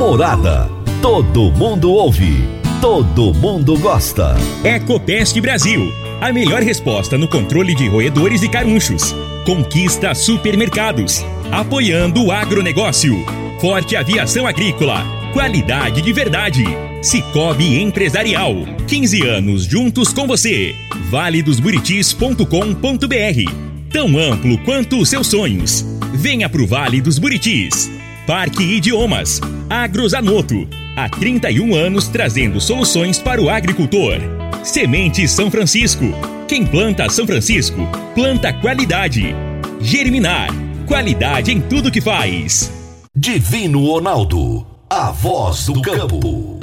Morada. Todo mundo ouve. Todo mundo gosta. Ecopest Brasil. A melhor resposta no controle de roedores e carunchos. Conquista supermercados. Apoiando o agronegócio. Forte aviação agrícola. Qualidade de verdade. Cicobi Empresarial. 15 anos juntos com você. valedosburitis.com.br. Tão amplo quanto os seus sonhos. Venha pro Vale dos Buritis. Parque Idiomas. Agrozanoto. Há 31 anos trazendo soluções para o agricultor. Semente São Francisco. Quem planta São Francisco, planta qualidade. Germinar. Qualidade em tudo que faz. Divino Ronaldo. A voz do campo.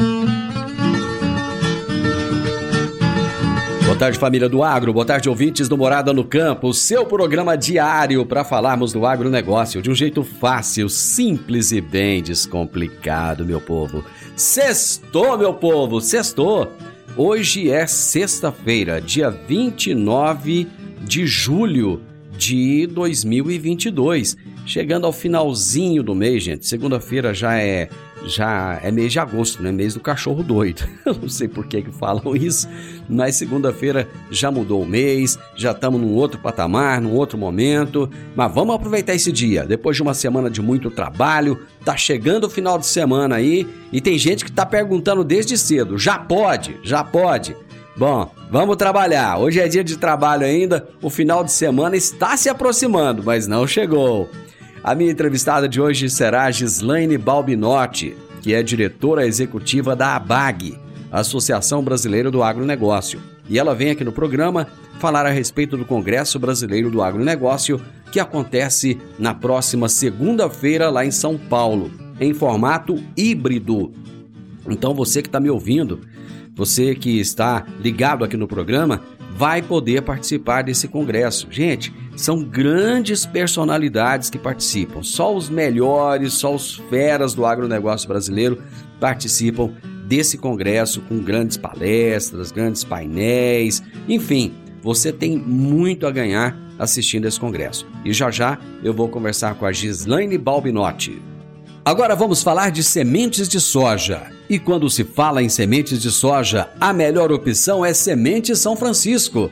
Tarde, família do Agro. Boa tarde, ouvintes do Morada no Campo. Seu programa diário para falarmos do agronegócio de um jeito fácil, simples e bem descomplicado, meu povo. Sextou, meu povo, sextou. Hoje é sexta-feira, dia 29 de julho de 2022. Chegando ao finalzinho do mês, gente. Segunda-feira já é já é mês de agosto, né? Mês do cachorro doido. Eu não sei por que, que falam isso, mas segunda-feira já mudou o mês, já estamos num outro patamar, num outro momento. Mas vamos aproveitar esse dia. Depois de uma semana de muito trabalho, tá chegando o final de semana aí e tem gente que tá perguntando desde cedo: já pode? Já pode? Bom, vamos trabalhar. Hoje é dia de trabalho ainda. O final de semana está se aproximando, mas não chegou. A minha entrevistada de hoje será Gislaine Balbinotti, que é diretora executiva da ABAG, Associação Brasileira do Agronegócio. E ela vem aqui no programa falar a respeito do Congresso Brasileiro do Agronegócio, que acontece na próxima segunda-feira lá em São Paulo, em formato híbrido. Então você que está me ouvindo, você que está ligado aqui no programa, vai poder participar desse congresso. Gente, são grandes personalidades que participam. Só os melhores, só os feras do agronegócio brasileiro participam desse congresso com grandes palestras, grandes painéis, enfim, você tem muito a ganhar assistindo esse congresso. E já já eu vou conversar com a Gislaine Balbinotti. Agora vamos falar de sementes de soja. E quando se fala em sementes de soja, a melhor opção é Semente São Francisco.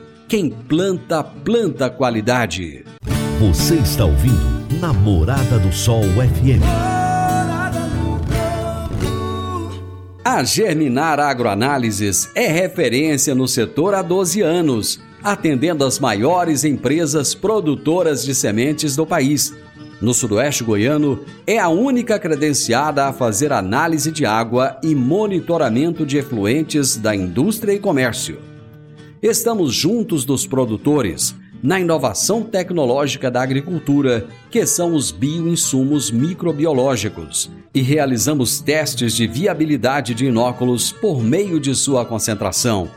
quem planta, planta qualidade. Você está ouvindo Namorada do Sol FM. A Germinar Agroanálises é referência no setor há 12 anos, atendendo as maiores empresas produtoras de sementes do país no Sudoeste Goiano, é a única credenciada a fazer análise de água e monitoramento de efluentes da indústria e comércio. Estamos juntos dos produtores na inovação tecnológica da agricultura, que são os bioinsumos microbiológicos, e realizamos testes de viabilidade de inóculos por meio de sua concentração.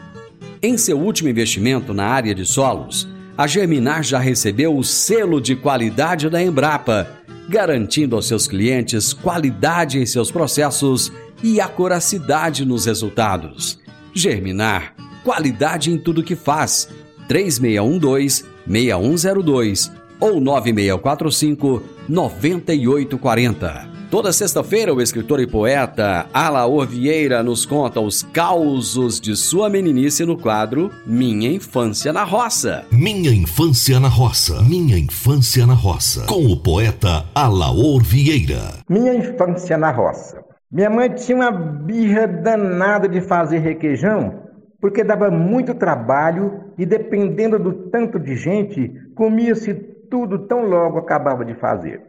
Em seu último investimento na área de solos, a Germinar já recebeu o selo de qualidade da Embrapa, garantindo aos seus clientes qualidade em seus processos e acuracidade nos resultados. Germinar, qualidade em tudo que faz. 3612-6102 ou 9645 9840. Toda sexta-feira, o escritor e poeta Alaor Vieira nos conta os causos de sua meninice no quadro Minha Infância na Roça. Minha Infância na Roça. Minha Infância na Roça. Com o poeta Alaor Vieira. Minha Infância na Roça. Minha mãe tinha uma birra danada de fazer requeijão, porque dava muito trabalho e, dependendo do tanto de gente, comia-se tudo tão logo acabava de fazer.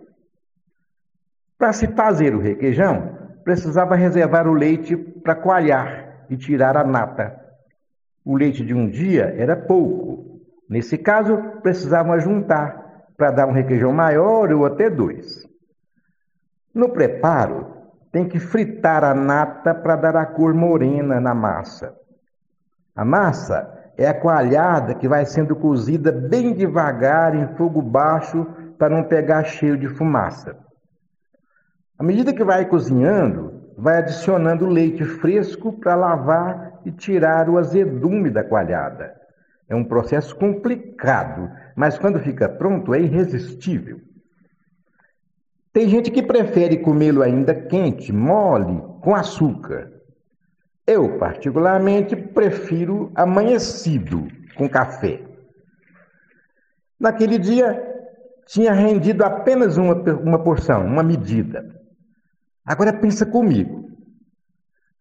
Para se fazer o requeijão, precisava reservar o leite para coalhar e tirar a nata. O leite de um dia era pouco. Nesse caso, precisavam juntar para dar um requeijão maior ou até dois. No preparo, tem que fritar a nata para dar a cor morena na massa. A massa é a coalhada que vai sendo cozida bem devagar em fogo baixo para não pegar cheio de fumaça. À medida que vai cozinhando, vai adicionando leite fresco para lavar e tirar o azedume da coalhada. É um processo complicado, mas quando fica pronto é irresistível. Tem gente que prefere comê-lo ainda quente, mole, com açúcar. Eu, particularmente, prefiro amanhecido, com café. Naquele dia, tinha rendido apenas uma, uma porção, uma medida. Agora pensa comigo.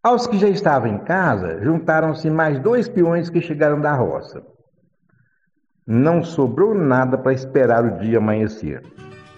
Aos que já estavam em casa, juntaram-se mais dois peões que chegaram da roça. Não sobrou nada para esperar o dia amanhecer.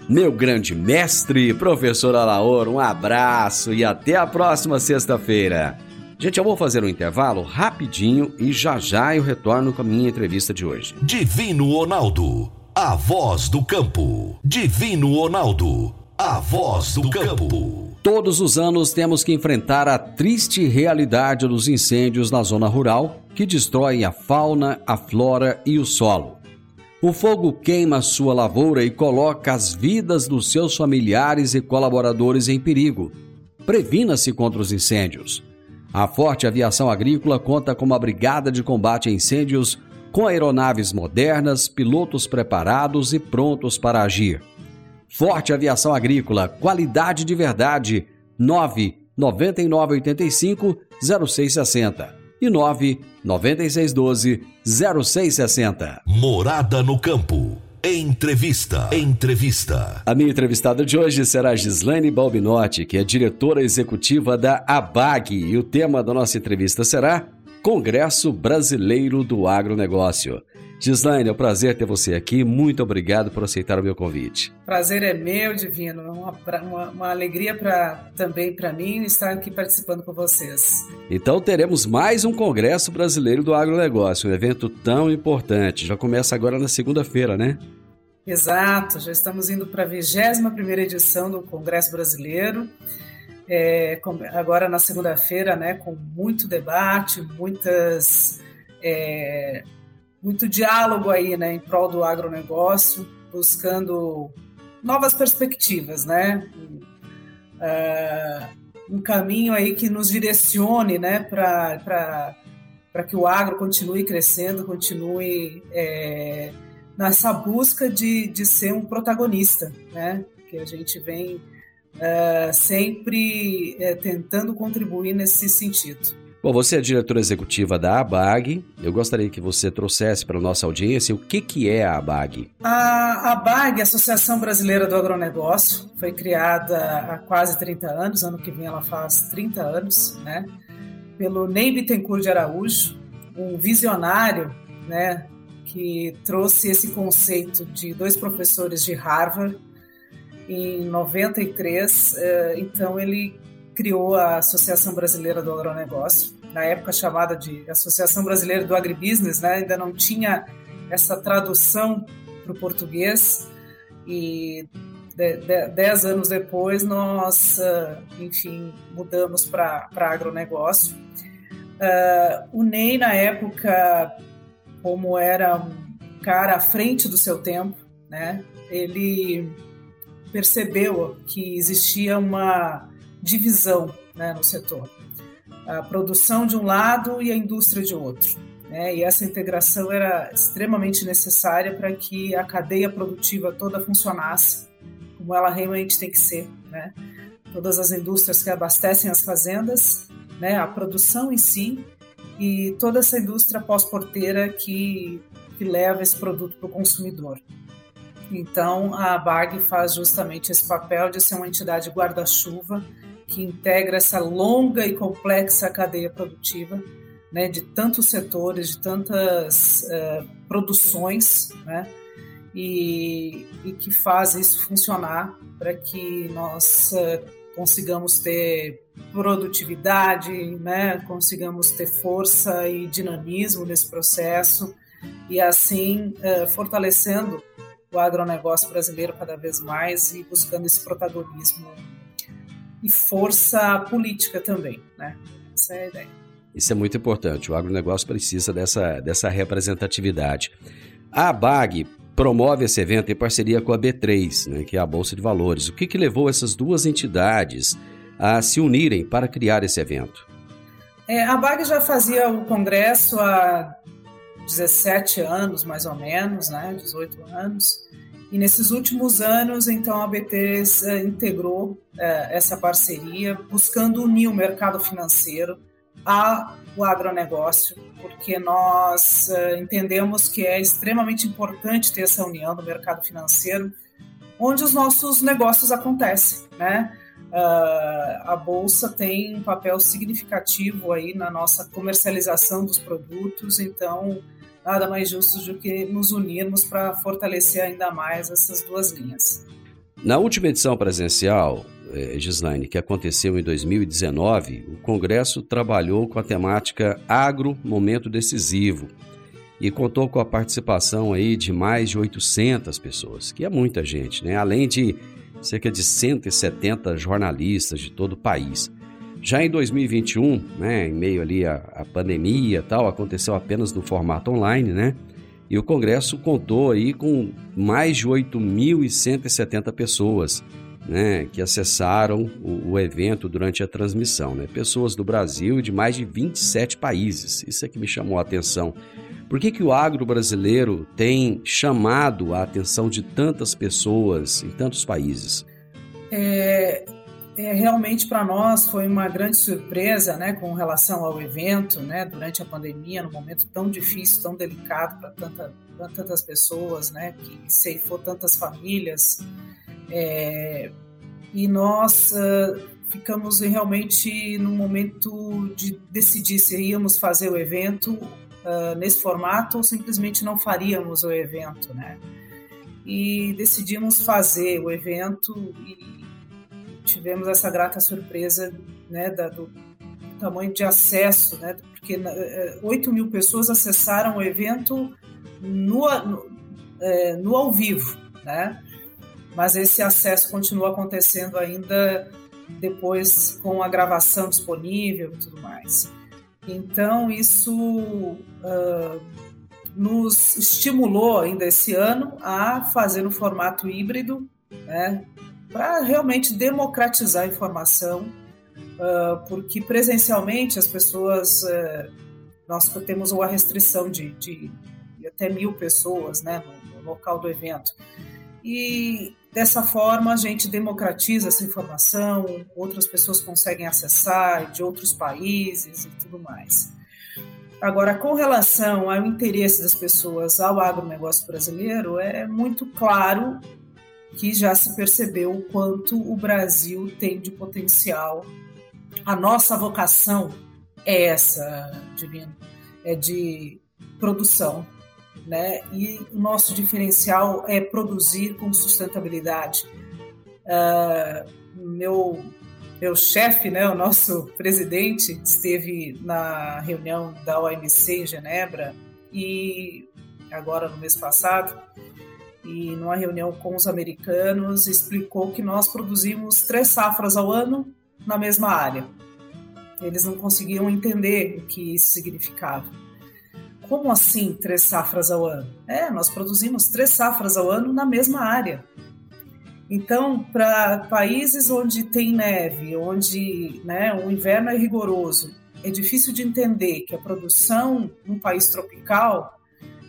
Meu grande mestre, professor Alaor, um abraço e até a próxima sexta-feira. Gente, eu vou fazer um intervalo rapidinho e já já eu retorno com a minha entrevista de hoje. Divino Ronaldo, a voz do campo. Divino Ronaldo, a voz do campo. Todos os anos temos que enfrentar a triste realidade dos incêndios na zona rural que destroem a fauna, a flora e o solo. O fogo queima sua lavoura e coloca as vidas dos seus familiares e colaboradores em perigo. Previna-se contra os incêndios. A Forte Aviação Agrícola conta com uma brigada de combate a incêndios com aeronaves modernas, pilotos preparados e prontos para agir. Forte Aviação Agrícola, qualidade de verdade. 9 9985 0660 e 9 9612 0660. Morada no campo. Entrevista. Entrevista. A minha entrevistada de hoje será Gislaine Balbinotti, que é diretora executiva da ABAG, e o tema da nossa entrevista será Congresso Brasileiro do Agronegócio. Gislaine, é um prazer ter você aqui. Muito obrigado por aceitar o meu convite. Prazer é meu, Divino. É uma, uma, uma alegria pra, também para mim estar aqui participando com vocês. Então teremos mais um Congresso Brasileiro do Agronegócio, um evento tão importante. Já começa agora na segunda-feira, né? Exato, já estamos indo para a 21 edição do Congresso Brasileiro. É, agora na segunda-feira, né, com muito debate, muitas é, muito diálogo aí, né, em prol do agronegócio, buscando novas perspectivas, né? Uh, um caminho aí que nos direcione, né, para que o agro continue crescendo, continue é, nessa busca de, de ser um protagonista, né? Que a gente vem uh, sempre uh, tentando contribuir nesse sentido. Bom, você é diretora executiva da ABAG. Eu gostaria que você trouxesse para a nossa audiência o que, que é a ABAG. A ABAG, Associação Brasileira do Agronegócio, foi criada há quase 30 anos, ano que vem ela faz 30 anos, né? Pelo Ney Bittencourt de Araújo, um visionário, né? Que trouxe esse conceito de dois professores de Harvard em 93. Eh, então, ele criou a Associação Brasileira do Agronegócio, na época chamada de Associação Brasileira do Agribusiness, né? ainda não tinha essa tradução para o português e de, de, dez anos depois nós, uh, enfim, mudamos para agronegócio. Uh, o Ney, na época, como era um cara à frente do seu tempo, né? ele percebeu que existia uma divisão né, no setor a produção de um lado e a indústria de outro. Né? E essa integração era extremamente necessária para que a cadeia produtiva toda funcionasse como ela realmente tem que ser. Né? Todas as indústrias que abastecem as fazendas, né? a produção em si e toda essa indústria pós-porteira que, que leva esse produto para o consumidor. Então, a BAG faz justamente esse papel de ser uma entidade guarda-chuva que integra essa longa e complexa cadeia produtiva, né, de tantos setores, de tantas uh, produções, né, e, e, que faz isso funcionar para que nós uh, consigamos ter produtividade, né, consigamos ter força e dinamismo nesse processo e assim uh, fortalecendo o agronegócio brasileiro cada vez mais e buscando esse protagonismo e força política também, né? Essa é a ideia. Isso é muito importante. O agronegócio precisa dessa, dessa representatividade. A ABAG promove esse evento em parceria com a B3, né, que é a Bolsa de Valores. O que, que levou essas duas entidades a se unirem para criar esse evento? É, a BAG já fazia o congresso há 17 anos, mais ou menos, né, 18 anos. E nesses últimos anos, então, a B3 uh, integrou uh, essa parceria, buscando unir o mercado financeiro ao agronegócio, porque nós uh, entendemos que é extremamente importante ter essa união do mercado financeiro, onde os nossos negócios acontecem, né? a bolsa tem um papel significativo aí na nossa comercialização dos produtos, então nada mais justo do que nos unirmos para fortalecer ainda mais essas duas linhas. Na última edição presencial, eh, Gislaine, que aconteceu em 2019, o Congresso trabalhou com a temática Agro Momento Decisivo e contou com a participação aí de mais de 800 pessoas, que é muita gente, né? Além de cerca de 170 jornalistas de todo o país. Já em 2021, né, em meio ali à, à pandemia tal, aconteceu apenas no formato online, né? E o Congresso contou aí com mais de 8.170 pessoas, né, que acessaram o, o, evento durante a transmissão, né? Pessoas do Brasil e de mais de 27 países. Isso é que me chamou a atenção. Por que, que o agro brasileiro tem chamado a atenção de tantas pessoas em tantos países? É, é, realmente para nós foi uma grande surpresa, né, com relação ao evento, né, durante a pandemia, num momento tão difícil, tão delicado para tanta, tantas pessoas, né, que ceifou tantas famílias, é, e nós uh, ficamos realmente no momento de decidir se íamos fazer o evento uh, nesse formato ou simplesmente não faríamos o evento, né, e decidimos fazer o evento e tivemos essa grata surpresa né, da, do tamanho de acesso, né, porque 8 é, mil pessoas acessaram o evento no, no, é, no ao vivo, né? mas esse acesso continua acontecendo ainda depois com a gravação disponível e tudo mais. Então, isso uh, nos estimulou ainda esse ano a fazer no formato híbrido, né? Para realmente democratizar a informação, uh, porque presencialmente as pessoas, uh, nós temos uma restrição de, de, de até mil pessoas né, no, no, local do evento. E dessa forma a gente democratiza essa informação, outras pessoas conseguem acessar de outros países e tudo mais. Agora, com relação ao interesse das pessoas ao agronegócio brasileiro, é muito claro que já se percebeu o quanto o Brasil tem de potencial. A nossa vocação é essa, Divino, é de produção, né? E o nosso diferencial é produzir com sustentabilidade. Uh, meu meu chefe, né, o nosso presidente, esteve na reunião da OMC em Genebra e agora no mês passado e numa reunião com os americanos explicou que nós produzimos três safras ao ano na mesma área. Eles não conseguiam entender o que isso significava. Como assim três safras ao ano? É, nós produzimos três safras ao ano na mesma área. Então, para países onde tem neve, onde né, o inverno é rigoroso, é difícil de entender que a produção num país tropical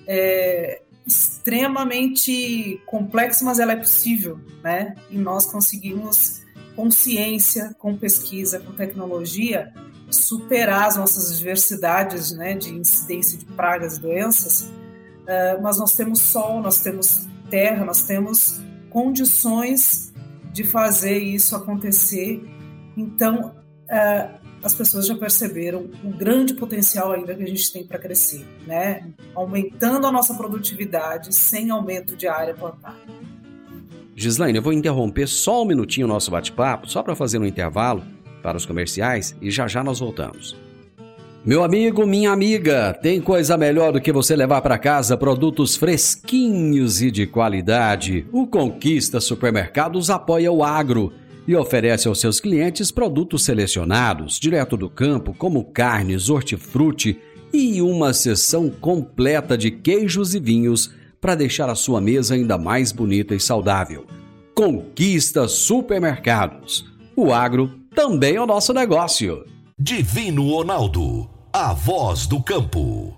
é, extremamente complexa, mas ela é possível, né? E nós conseguimos, com ciência, com pesquisa, com tecnologia, superar as nossas diversidades, né, de incidência de pragas e doenças. Uh, mas nós temos sol, nós temos terra, nós temos condições de fazer isso acontecer Então, uh, as pessoas já perceberam o grande potencial ainda que a gente tem para crescer, né? Aumentando a nossa produtividade sem aumento de área plantada. Gislaine, eu vou interromper só um minutinho o nosso bate-papo, só para fazer um intervalo para os comerciais e já já nós voltamos. Meu amigo, minha amiga, tem coisa melhor do que você levar para casa produtos fresquinhos e de qualidade. O Conquista Supermercados apoia o agro e oferece aos seus clientes produtos selecionados, direto do campo, como carnes, hortifruti e uma seção completa de queijos e vinhos para deixar a sua mesa ainda mais bonita e saudável. Conquista Supermercados. O agro também é o nosso negócio. Divino Ronaldo a voz do campo.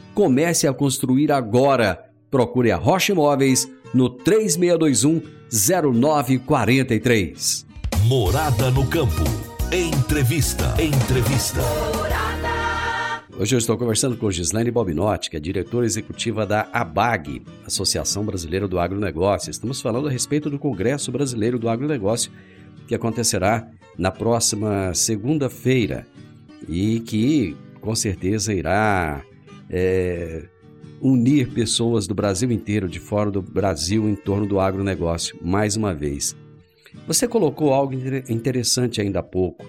Comece a construir agora. Procure a Rocha Imóveis no 3621 0943. Morada no campo. Entrevista. Entrevista. Hoje eu estou conversando com Gislaine Bobinotti, que é diretora executiva da ABAG, Associação Brasileira do Agronegócio. Estamos falando a respeito do Congresso Brasileiro do Agronegócio, que acontecerá na próxima segunda-feira e que com certeza irá é, unir pessoas do Brasil inteiro, de fora do Brasil, em torno do agronegócio, mais uma vez. Você colocou algo interessante ainda há pouco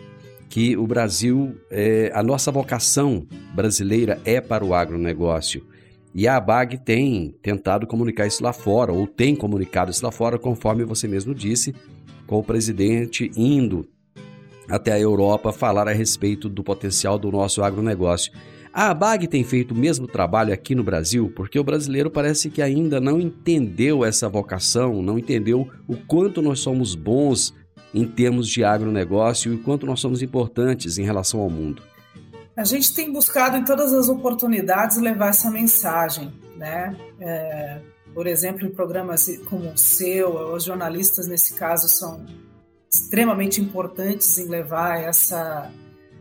que o Brasil, é, a nossa vocação brasileira é para o agronegócio. E a ABAG tem tentado comunicar isso lá fora, ou tem comunicado isso lá fora, conforme você mesmo disse, com o presidente indo até a Europa falar a respeito do potencial do nosso agronegócio. A ABAG tem feito o mesmo trabalho aqui no Brasil, porque o brasileiro parece que ainda não entendeu essa vocação, não entendeu o quanto nós somos bons em termos de agronegócio e quanto nós somos importantes em relação ao mundo? A gente tem buscado em todas as oportunidades levar essa mensagem, né? É, por exemplo, em programas como o seu, os jornalistas nesse caso são extremamente importantes em levar essa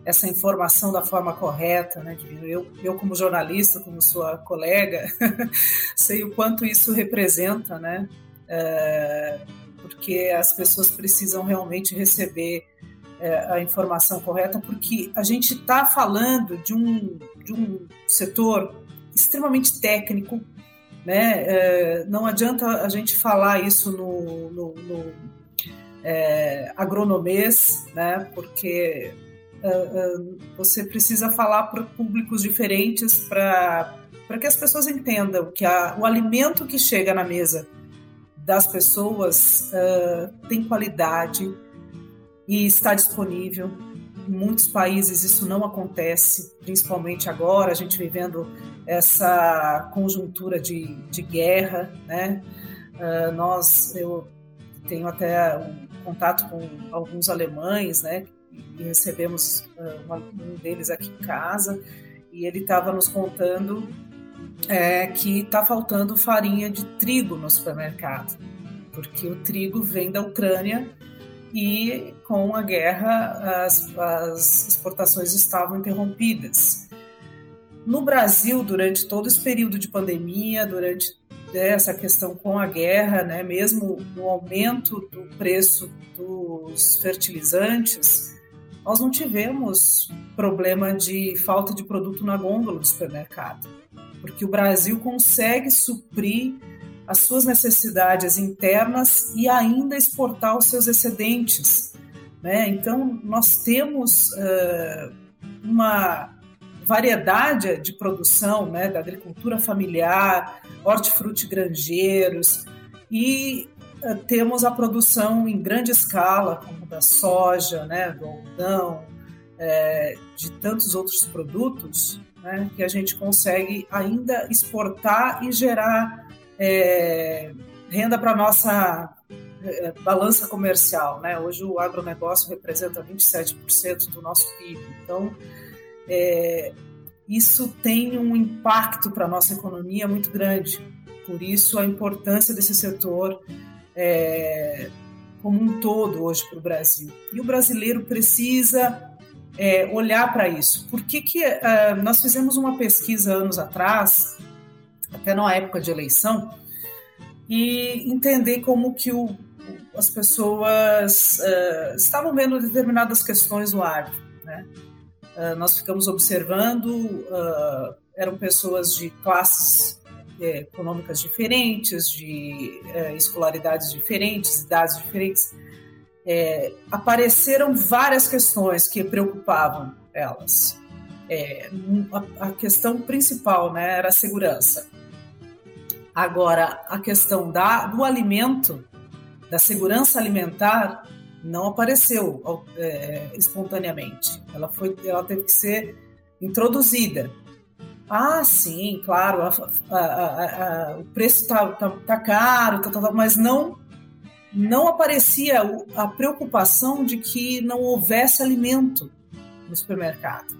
essa informação da forma correta, né? Eu, eu como jornalista, como sua colega, sei o quanto isso representa, né? É, porque as pessoas precisam realmente receber é, a informação correta, porque a gente está falando de um, de um setor extremamente técnico, né? É, não adianta a gente falar isso no, no, no é, né? Porque é, é, você precisa falar para públicos diferentes para que as pessoas entendam que a, o alimento que chega na mesa das pessoas uh, tem qualidade e está disponível. Em muitos países isso não acontece, principalmente agora, a gente vivendo essa conjuntura de, de guerra, né? Nós, eu tenho até um contato com alguns alemães, né? E recebemos uh, um deles aqui em casa e ele estava nos contando é que está faltando farinha de trigo no supermercado, porque o trigo vem da Ucrânia e com a guerra as, as exportações estavam interrompidas. No Brasil, durante todo esse período de pandemia, durante né, essa questão com a guerra, né, mesmo o aumento do preço dos fertilizantes, nós não tivemos problema de falta de produto na gôndola do supermercado porque o Brasil consegue suprir as suas necessidades internas e ainda exportar os seus excedentes. Né? Então, nós temos uh, uma variedade de produção né, da agricultura familiar, hortifruti granjeiros, e temos a produção em grande escala, como da soja, né, do algodão, é, de tantos outros produtos, né, que a gente consegue ainda exportar e gerar é, renda para a nossa é, balança comercial. Né? Hoje o agronegócio representa 27% do nosso PIB. Então, isso tem um impacto para a nossa economia muito grande. Por isso, a importância desse setor é, como um todo hoje para o Brasil. E o brasileiro precisa é, olhar para isso. Por que, que uh, nós fizemos uma pesquisa anos atrás, até na época de eleição, e entender como que o, as pessoas uh, estavam vendo determinadas questões no agro. Né? Uh, nós ficamos observando, eram pessoas de classes econômicas diferentes, de escolaridades diferentes, idades diferentes, é, apareceram várias questões que preocupavam elas. É, a, a, questão principal né, era a segurança. Agora, a questão da, do alimento, da segurança alimentar, não apareceu é, espontaneamente. Ela, foi, ela teve que ser introduzida. Ah, sim, claro, a, a, o preço está tá, tá caro, tá, tá, tá, mas não não aparecia a preocupação de que não houvesse alimento no supermercado.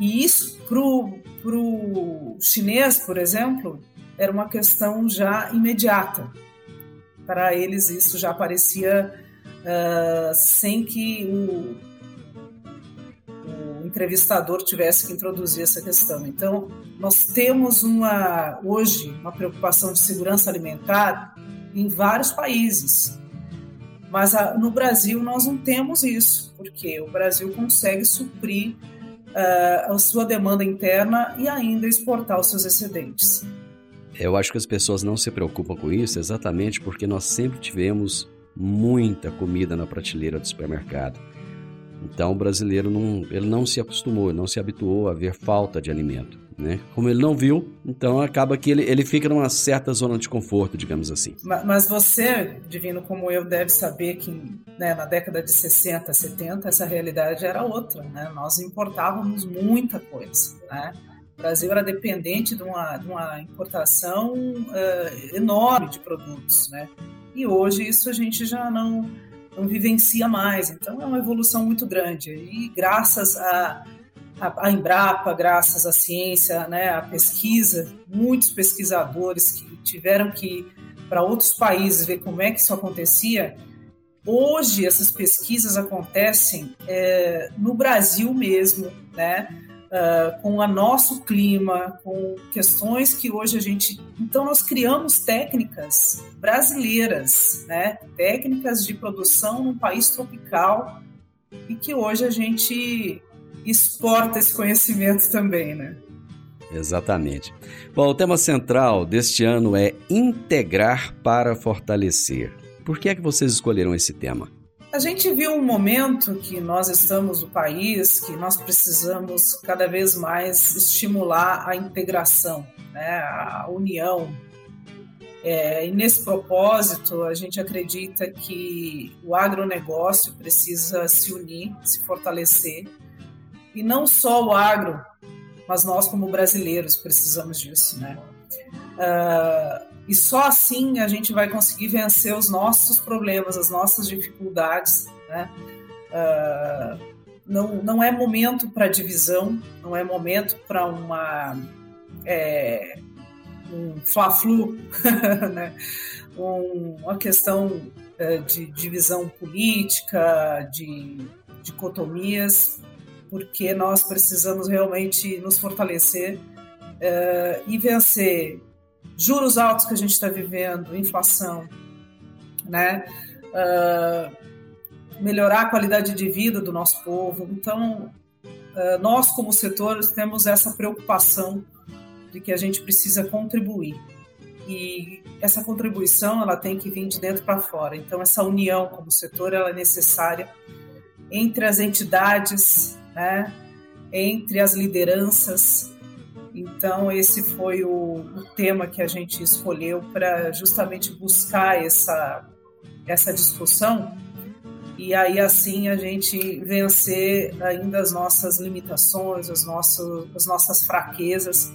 E isso, para o chinês, por exemplo, era uma questão já imediata. Para eles, isso já aparecia uh, sem que o entrevistador tivesse que introduzir essa questão. Então, nós temos uma, hoje uma preocupação de segurança alimentar em vários países. Mas a, no Brasil nós não temos isso, porque o Brasil consegue suprir uh, a sua demanda interna e ainda exportar os seus excedentes. Eu acho que as pessoas não se preocupam com isso exatamente porque nós sempre tivemos muita comida na prateleira do supermercado. Então o brasileiro não, ele não se acostumou, não se habituou a ver falta de alimento. Né? Como ele não viu, então acaba que ele, ele fica numa certa zona de conforto, digamos assim. Mas você, divino como eu, deve saber que né, na década de 60, 70, essa realidade era outra. Né? Nós importávamos muita coisa. Né? O Brasil era dependente de uma, de uma importação uh, enorme de produtos. Né? E hoje isso a gente já não, não vivencia mais. Então é uma evolução muito grande. E graças a a, Embrapa, graças à ciência, né, à pesquisa, muitos pesquisadores que tiveram que ir para outros países ver como é que isso acontecia. Hoje essas pesquisas acontecem é, no Brasil mesmo, né? Uh, com o nosso clima, com questões que hoje a gente. Então, nós criamos técnicas brasileiras, né? técnicas de produção num país tropical, e que hoje a gente exporta esse conhecimento também, né? Exatamente. Bom, o tema central deste ano é integrar para fortalecer. Por que é que vocês escolheram esse tema? A gente viu um momento que nós estamos no país, que nós precisamos cada vez mais estimular a integração, né, a união. É, e nesse propósito, a gente acredita que o agronegócio precisa se unir, se fortalecer e não só o agro, mas nós como brasileiros precisamos disso, né? Uh, e só assim a gente vai conseguir vencer os nossos problemas, as nossas dificuldades, né? Uh, não, não é momento para divisão, não é momento para uma é, um fla-flu, né? um, uma questão é, de divisão política, de dicotomias porque nós precisamos realmente nos fortalecer uh, e vencer juros altos que a gente está vivendo, inflação, né? Uh, melhorar a qualidade de vida do nosso povo. Então, uh, nós como setor temos essa preocupação de que a gente precisa contribuir e essa contribuição ela tem que vir de dentro para fora. Então, essa união como setor ela é necessária entre as entidades né, entre as lideranças. Então, esse foi o, o tema que a gente escolheu para justamente buscar essa, essa discussão e aí assim a gente vencer ainda as nossas limitações, as nossas, as nossas fraquezas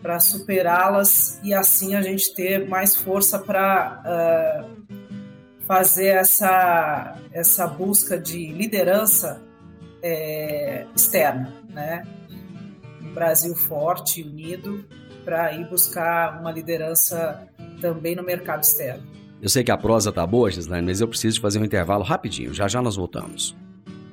para superá-las e assim a gente ter mais força para uh, fazer essa, essa busca de liderança é, externa, né? Brasil forte, unido, para ir buscar uma liderança também no mercado externo. Eu sei que a prosa tá boa, Gislaine, mas eu preciso fazer um intervalo rapidinho. Já já nós voltamos.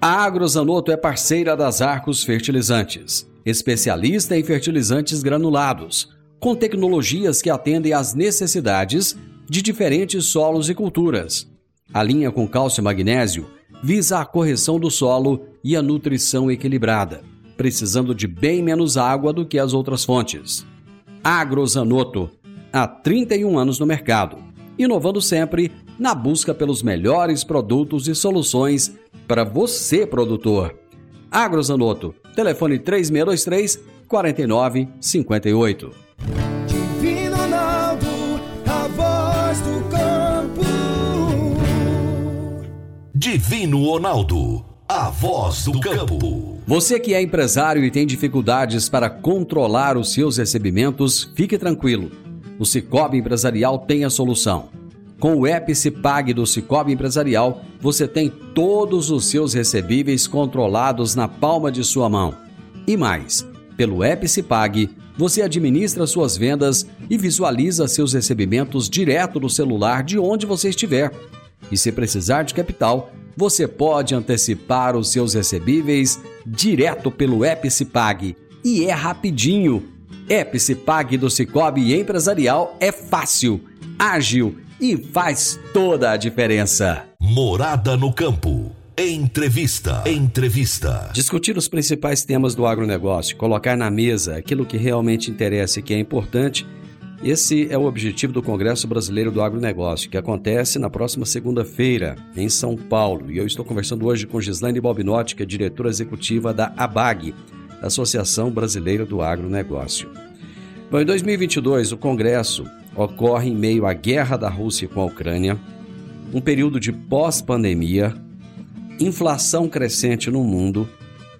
A Agrozanoto é parceira das Arcos Fertilizantes especialista em fertilizantes granulados, com tecnologias que atendem às necessidades de diferentes solos e culturas. A linha com cálcio e magnésio visa a correção do solo e a nutrição equilibrada, precisando de bem menos água do que as outras fontes. Agrozanoto, há 31 anos no mercado, inovando sempre na busca pelos melhores produtos e soluções para você, produtor. Agrozanoto, telefone 3623 4958. Divino Ronaldo, a voz do campo. Divino Ronaldo, a voz do campo. Você que é empresário e tem dificuldades para controlar os seus recebimentos, fique tranquilo. O Cicobi Empresarial tem a solução. Com o app Cipag do Cicobi Empresarial, você tem todos os seus recebíveis controlados na palma de sua mão. E mais, pelo app Cipag, você administra suas vendas e visualiza seus recebimentos direto no celular de onde você estiver. E se precisar de capital, você pode antecipar os seus recebíveis direto pelo app Cipag. E é rapidinho. App Cipag do Cicobi Empresarial é fácil, ágil e faz toda a diferença. Morada no campo. Entrevista. Entrevista. Discutir os principais temas do agronegócio, colocar na mesa aquilo que realmente interessa e que é importante. Esse é o objetivo do Congresso Brasileiro do Agronegócio, que acontece na próxima segunda-feira, em São Paulo. E eu estou conversando hoje com Gislaine Bobinotti, que é diretora executiva da ABAG, Associação Brasileira do Agronegócio. Bom, em 2022, o Congresso ocorre em meio à guerra da Rússia com a Ucrânia, um período de pós-pandemia, inflação crescente no mundo,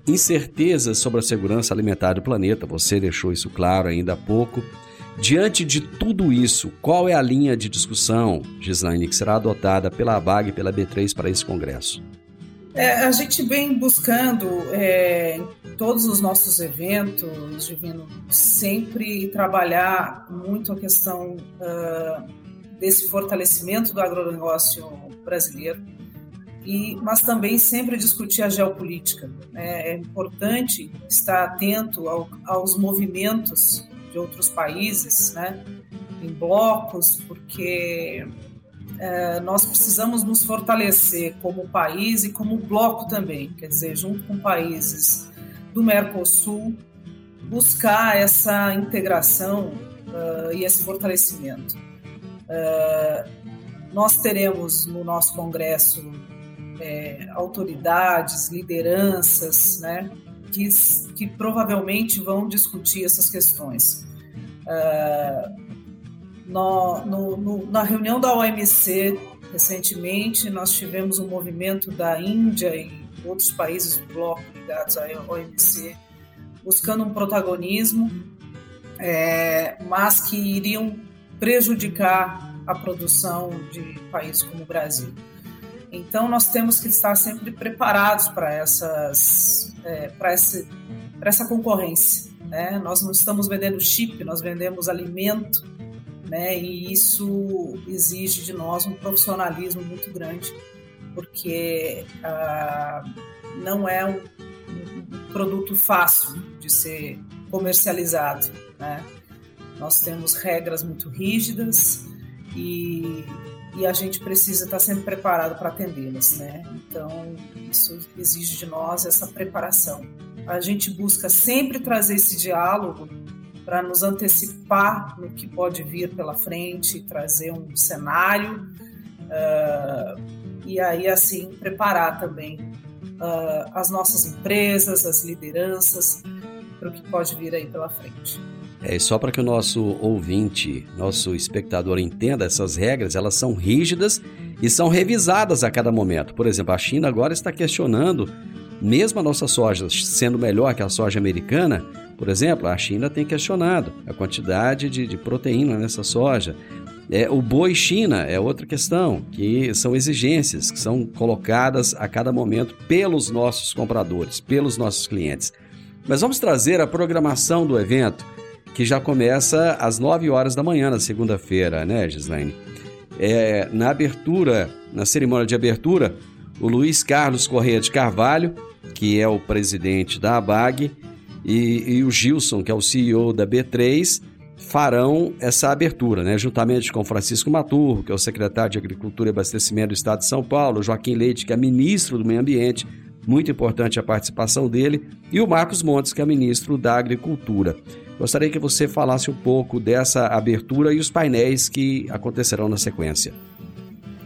incertezas sobre a segurança alimentar do planeta, você deixou isso claro ainda há pouco. Diante de tudo isso, qual é a linha de discussão, Gislaine, que será adotada pela ABAG e pela B3 para esse congresso? É, a gente vem buscando é, em todos os nossos eventos, Divino, sempre trabalhar muito a questão uh, desse fortalecimento do agronegócio brasileiro, e, mas também sempre discutir a geopolítica. Né? É importante estar atento ao, aos movimentos de outros países, né? em blocos, porque é, nós precisamos nos fortalecer como país e como bloco também, quer dizer, junto com países do Mercosul, buscar essa integração uh, e esse fortalecimento. Uh, nós teremos no nosso congresso é, autoridades, lideranças, né, que, que provavelmente vão discutir essas questões. Uh, no, no, no, na reunião da OMC, recentemente, nós tivemos um movimento da Índia e outros países do bloco ligados à OMC buscando um protagonismo, é, mas que iriam prejudicar a produção de países como o Brasil. Então, nós temos que estar sempre preparados para essas, é, para essa, concorrência. Né? Nós não estamos vendendo chip, nós vendemos alimento né? E isso exige de nós um profissionalismo muito grande, porque ah, não é um, um, produto fácil de ser comercializado, né? Nós temos regras muito rígidas e, e a gente precisa estar sempre preparado para atendê-las, né? Então, isso exige de nós essa preparação. A gente busca sempre trazer esse diálogo para nos antecipar no que pode vir pela frente, trazer um cenário uh, e aí assim preparar também uh, as nossas empresas, as lideranças para o que pode vir aí pela frente. É só para que o nosso ouvinte, nosso espectador entenda essas regras, elas são rígidas e são revisadas a cada momento. Por exemplo, a China agora está questionando, mesmo a nossa soja sendo melhor que a soja americana, Por exemplo, a China tem questionado a quantidade de, de proteína nessa soja. É, o boi China é outra questão, que são exigências que são colocadas a cada momento pelos nossos compradores, pelos nossos clientes. Mas vamos trazer a programação do evento, que já começa às 9 horas da manhã na segunda-feira, né, Gislaine? É, na abertura, na cerimônia de abertura, o Luiz Carlos Correia de Carvalho, que é o presidente da ABAG, e, e o Gilson, que é o CEO da B3, farão essa abertura, né? juntamente com Francisco Maturro, que é o secretário de Agricultura e Abastecimento do Estado de São Paulo, Joaquim Leite, que é ministro do Meio Ambiente, muito importante a participação dele, e o Marcos Montes, que é ministro da Agricultura. Gostaria que você falasse um pouco dessa abertura e os painéis que acontecerão na sequência.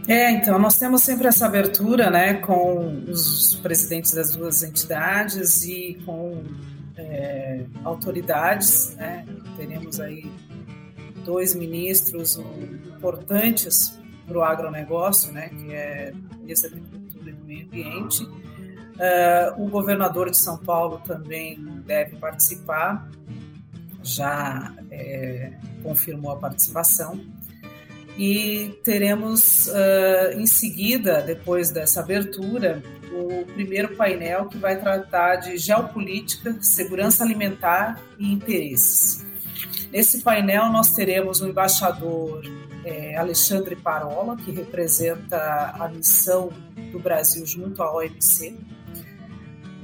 É, então, nós temos sempre essa abertura, né, com os presidentes das duas entidades e com é, autoridades, né? Teremos aí dois ministros importantes para o agronegócio, né? Que é o da Agricultura e do Meio Ambiente. Uh, o governador de São Paulo também deve participar, já é, confirmou a participação. E teremos uh, em seguida, depois dessa abertura, o primeiro painel que vai tratar de geopolítica, segurança alimentar e interesses. Nesse painel nós teremos o embaixador é, Alexandre Parola, que representa a missão do Brasil junto à OMC,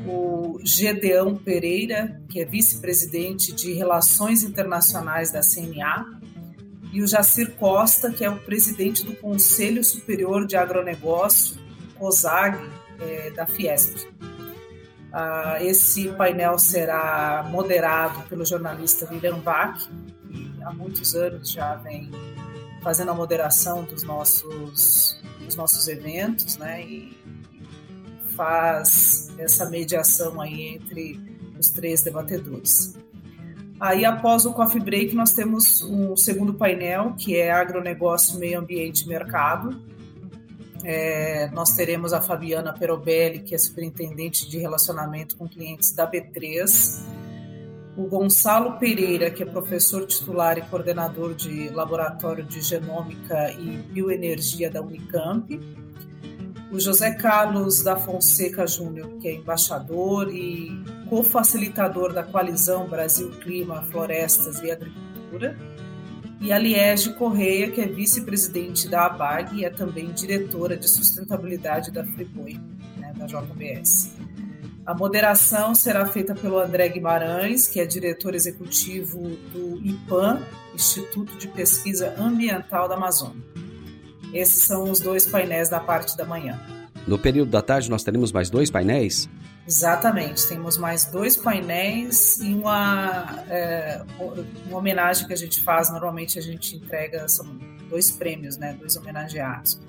o Gedeão Pereira, que é vice-presidente de Relações Internacionais da CNA, e o Jacir Costa, que é o presidente do Conselho Superior de Agronegócio, COSAG, é, da Fiesp. Ah, esse painel será moderado pelo jornalista William Bach, que há muitos anos já vem fazendo a moderação dos nossos, dos nossos eventos, né? E faz essa mediação aí entre os três debatedores. Aí, após o coffee break, nós temos um segundo painel, que é agronegócio, meio ambiente e mercado, é, nós teremos a Fabiana Perobelli, que é superintendente de relacionamento com clientes da B3, o Gonçalo Pereira, que é professor titular e coordenador de laboratório de genômica e bioenergia da Unicamp, o José Carlos da Fonseca Júnior, que é embaixador e co-facilitador da coalizão Brasil Clima, Florestas e Agricultura, e a Liege Correia, que é vice-presidente da ABAG e é também diretora de sustentabilidade da Friboi, né, da JBS. A moderação será feita pelo André Guimarães, que é diretor executivo do IPAM, Instituto de Pesquisa Ambiental da Amazônia. Esses são os dois painéis da parte da manhã. No período da tarde, nós teremos mais dois painéis? Exatamente, temos mais dois painéis e uma, é, uma homenagem que a gente faz. Normalmente a gente entrega, são dois prêmios, né? Dois homenageados.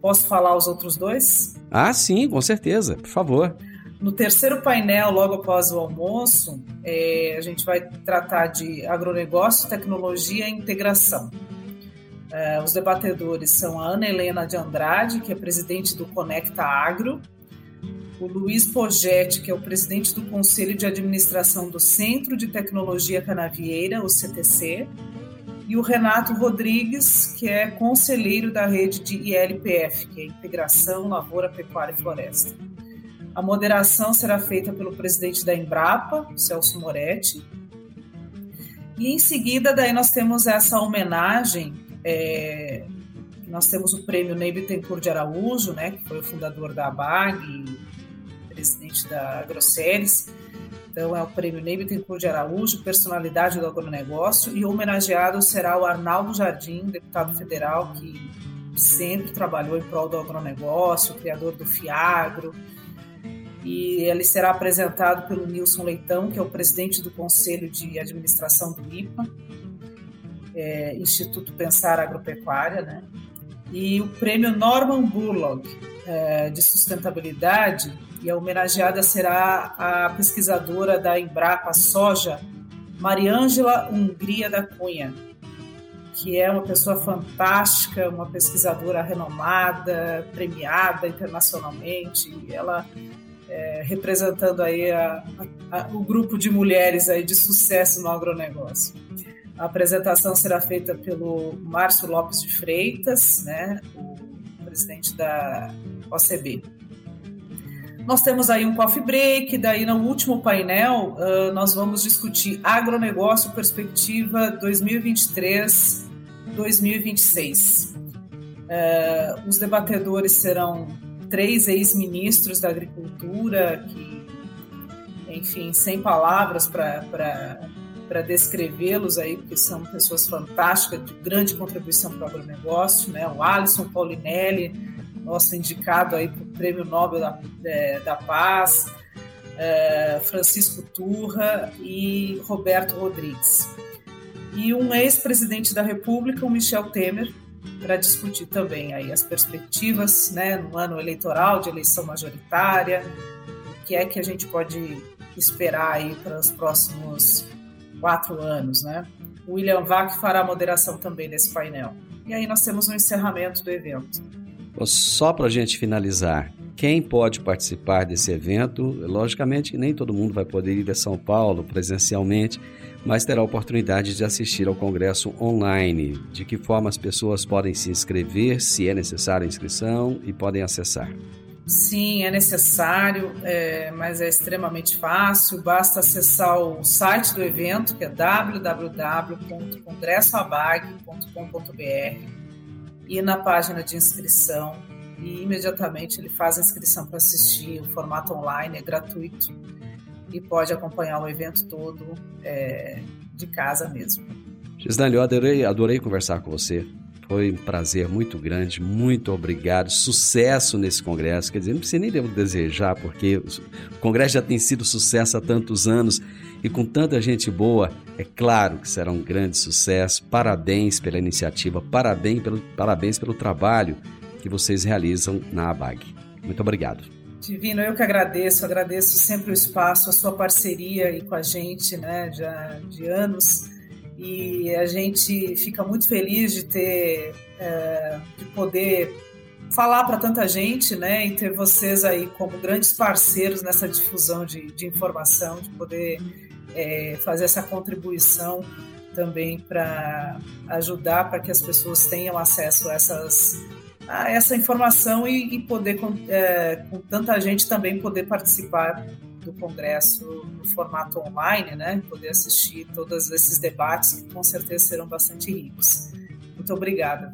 Posso falar os outros dois? Ah, sim, com certeza, por favor. No terceiro painel, logo após o almoço, é, a gente vai tratar de agronegócio, tecnologia e integração. É, os debatedores são a Ana Helena de Andrade, que é presidente do Conecta Agro, o Luiz Pogetti, que é o presidente do Conselho de Administração do Centro de Tecnologia Canavieira, o CTC, e o Renato Rodrigues, que é conselheiro da rede de ILPF, que é Integração Lavoura, Pecuária e Floresta. A moderação será feita pelo presidente da Embrapa, Celso Moretti. E em seguida, daí nós temos essa homenagem, é, nós temos o prêmio Ney Bittencourt de Araújo, né, que foi o fundador da ABAG, presidente da AgroSéries. Então, é o prêmio Ney Bittencourt de Araújo, personalidade do agronegócio, e homenageado será o Arnaldo Jardim, deputado federal, que sempre trabalhou em prol do agronegócio, criador do FIAGRO, e ele será apresentado pelo Nilson Leitão, que é o presidente do Conselho de Administração do IPA, é, Instituto Pensar Agropecuária, né? E o prêmio Norman Burlock é, de Sustentabilidade e a homenageada será a pesquisadora da Embrapa Soja, Mariângela Hungria da Cunha, que é uma pessoa fantástica, uma pesquisadora renomada, premiada internacionalmente. Ela é, representando aí a, a, o grupo de mulheres aí de sucesso no agronegócio. A apresentação será feita pelo Márcio Lopes de Freitas, né, o presidente da OCB. Nós temos aí um coffee break, daí no último painel uh, nós vamos discutir agronegócio perspectiva 2023-2026. Uh, os debatedores serão três ex-ministros da Agricultura que, enfim, sem palavras para descrevê-los aí, porque são pessoas fantásticas, de grande contribuição para o agronegócio, né? O Alisson Paulinelli, nosso indicado aí para o Prêmio Nobel da, é, da Paz, é, Francisco Turra e Roberto Rodrigues. E um ex-presidente da República, o Michel Temer, para discutir também aí as perspectivas né, no ano eleitoral, de eleição majoritária, o que é que a gente pode esperar aí para os próximos quatro anos. Né? O William Vac fará a moderação também nesse painel. E aí nós temos um encerramento do evento. Só para a gente finalizar, quem pode participar desse evento? Logicamente, nem todo mundo vai poder ir a São Paulo presencialmente, mas terá a oportunidade de assistir ao congresso online. De que forma as pessoas podem se inscrever, se é necessária a inscrição e podem acessar? Sim, é necessário, é, mas é extremamente fácil. Basta acessar o site do evento, que é www.congressoabag.com.br ir na página de inscrição e imediatamente ele faz a inscrição para assistir o formato online, é gratuito e pode acompanhar o evento todo é, de casa mesmo. Gislane, eu adorei, adorei conversar com você. Foi um prazer muito grande, muito obrigado. Sucesso nesse congresso. Quer dizer, não precisa nem devo desejar, porque o congresso já tem sido sucesso há tantos anos e com tanta gente boa, é claro que será um grande sucesso. Parabéns pela iniciativa, parabéns pelo, parabéns pelo trabalho que vocês realizam na ABAG. Muito obrigado. Divino, eu que agradeço, agradeço sempre o espaço, a sua parceria aí com a gente, né, já de anos, e a gente fica muito feliz de ter, é, de poder falar para tanta gente, né, e ter vocês aí como grandes parceiros nessa difusão de, de informação, de poder é, fazer essa contribuição também para ajudar para que as pessoas tenham acesso a, essas, a essa informação e, e poder, é, com tanta gente também poder participar do congresso no formato online, né? Poder assistir todos esses debates que com certeza serão bastante ricos. Muito obrigada.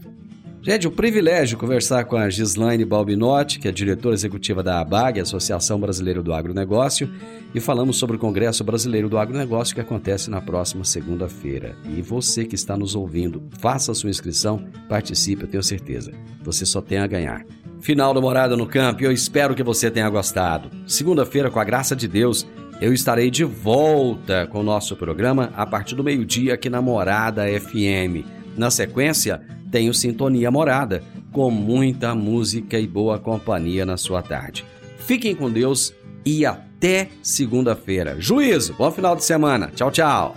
Gente, o privilégio conversar com a Gislaine Balbinotti, que é diretora executiva da ABAG, Associação Brasileira do Agronegócio, e falamos sobre o Congresso Brasileiro do Agronegócio que acontece na próxima segunda-feira. E você que está nos ouvindo, faça a sua inscrição, participe, eu tenho certeza. Você só tem a ganhar. Final da Morada no Campo, eu espero que você tenha gostado. Segunda-feira, com a graça de Deus, eu estarei de volta com o nosso programa a partir do meio-dia aqui na Morada FM. Na sequência, tenho Sintonia Morada, com muita música e boa companhia na sua tarde. Fiquem com Deus e até segunda-feira. Juízo, bom final de semana. Tchau, tchau.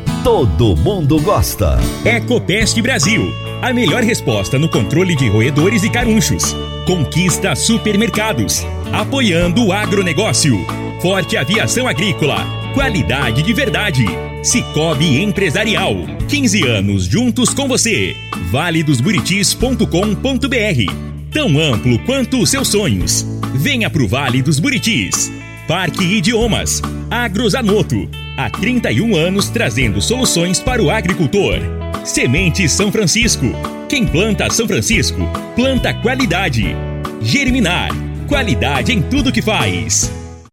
Todo mundo gosta. Ecopest Brasil. A melhor resposta no controle de roedores e carunchos. Conquista supermercados. Apoiando o agronegócio. Forte Aviação Agrícola Qualidade de verdade. Cicobi Empresarial. 15 anos juntos com você. valedosburitis.com.br. Tão amplo quanto os seus sonhos. Venha pro Vale dos Buritis. Parque Idiomas. Agrozanoto. Há 31 anos trazendo soluções para o agricultor. Semente São Francisco. Quem planta São Francisco, planta qualidade. Germinar. Qualidade em tudo que faz.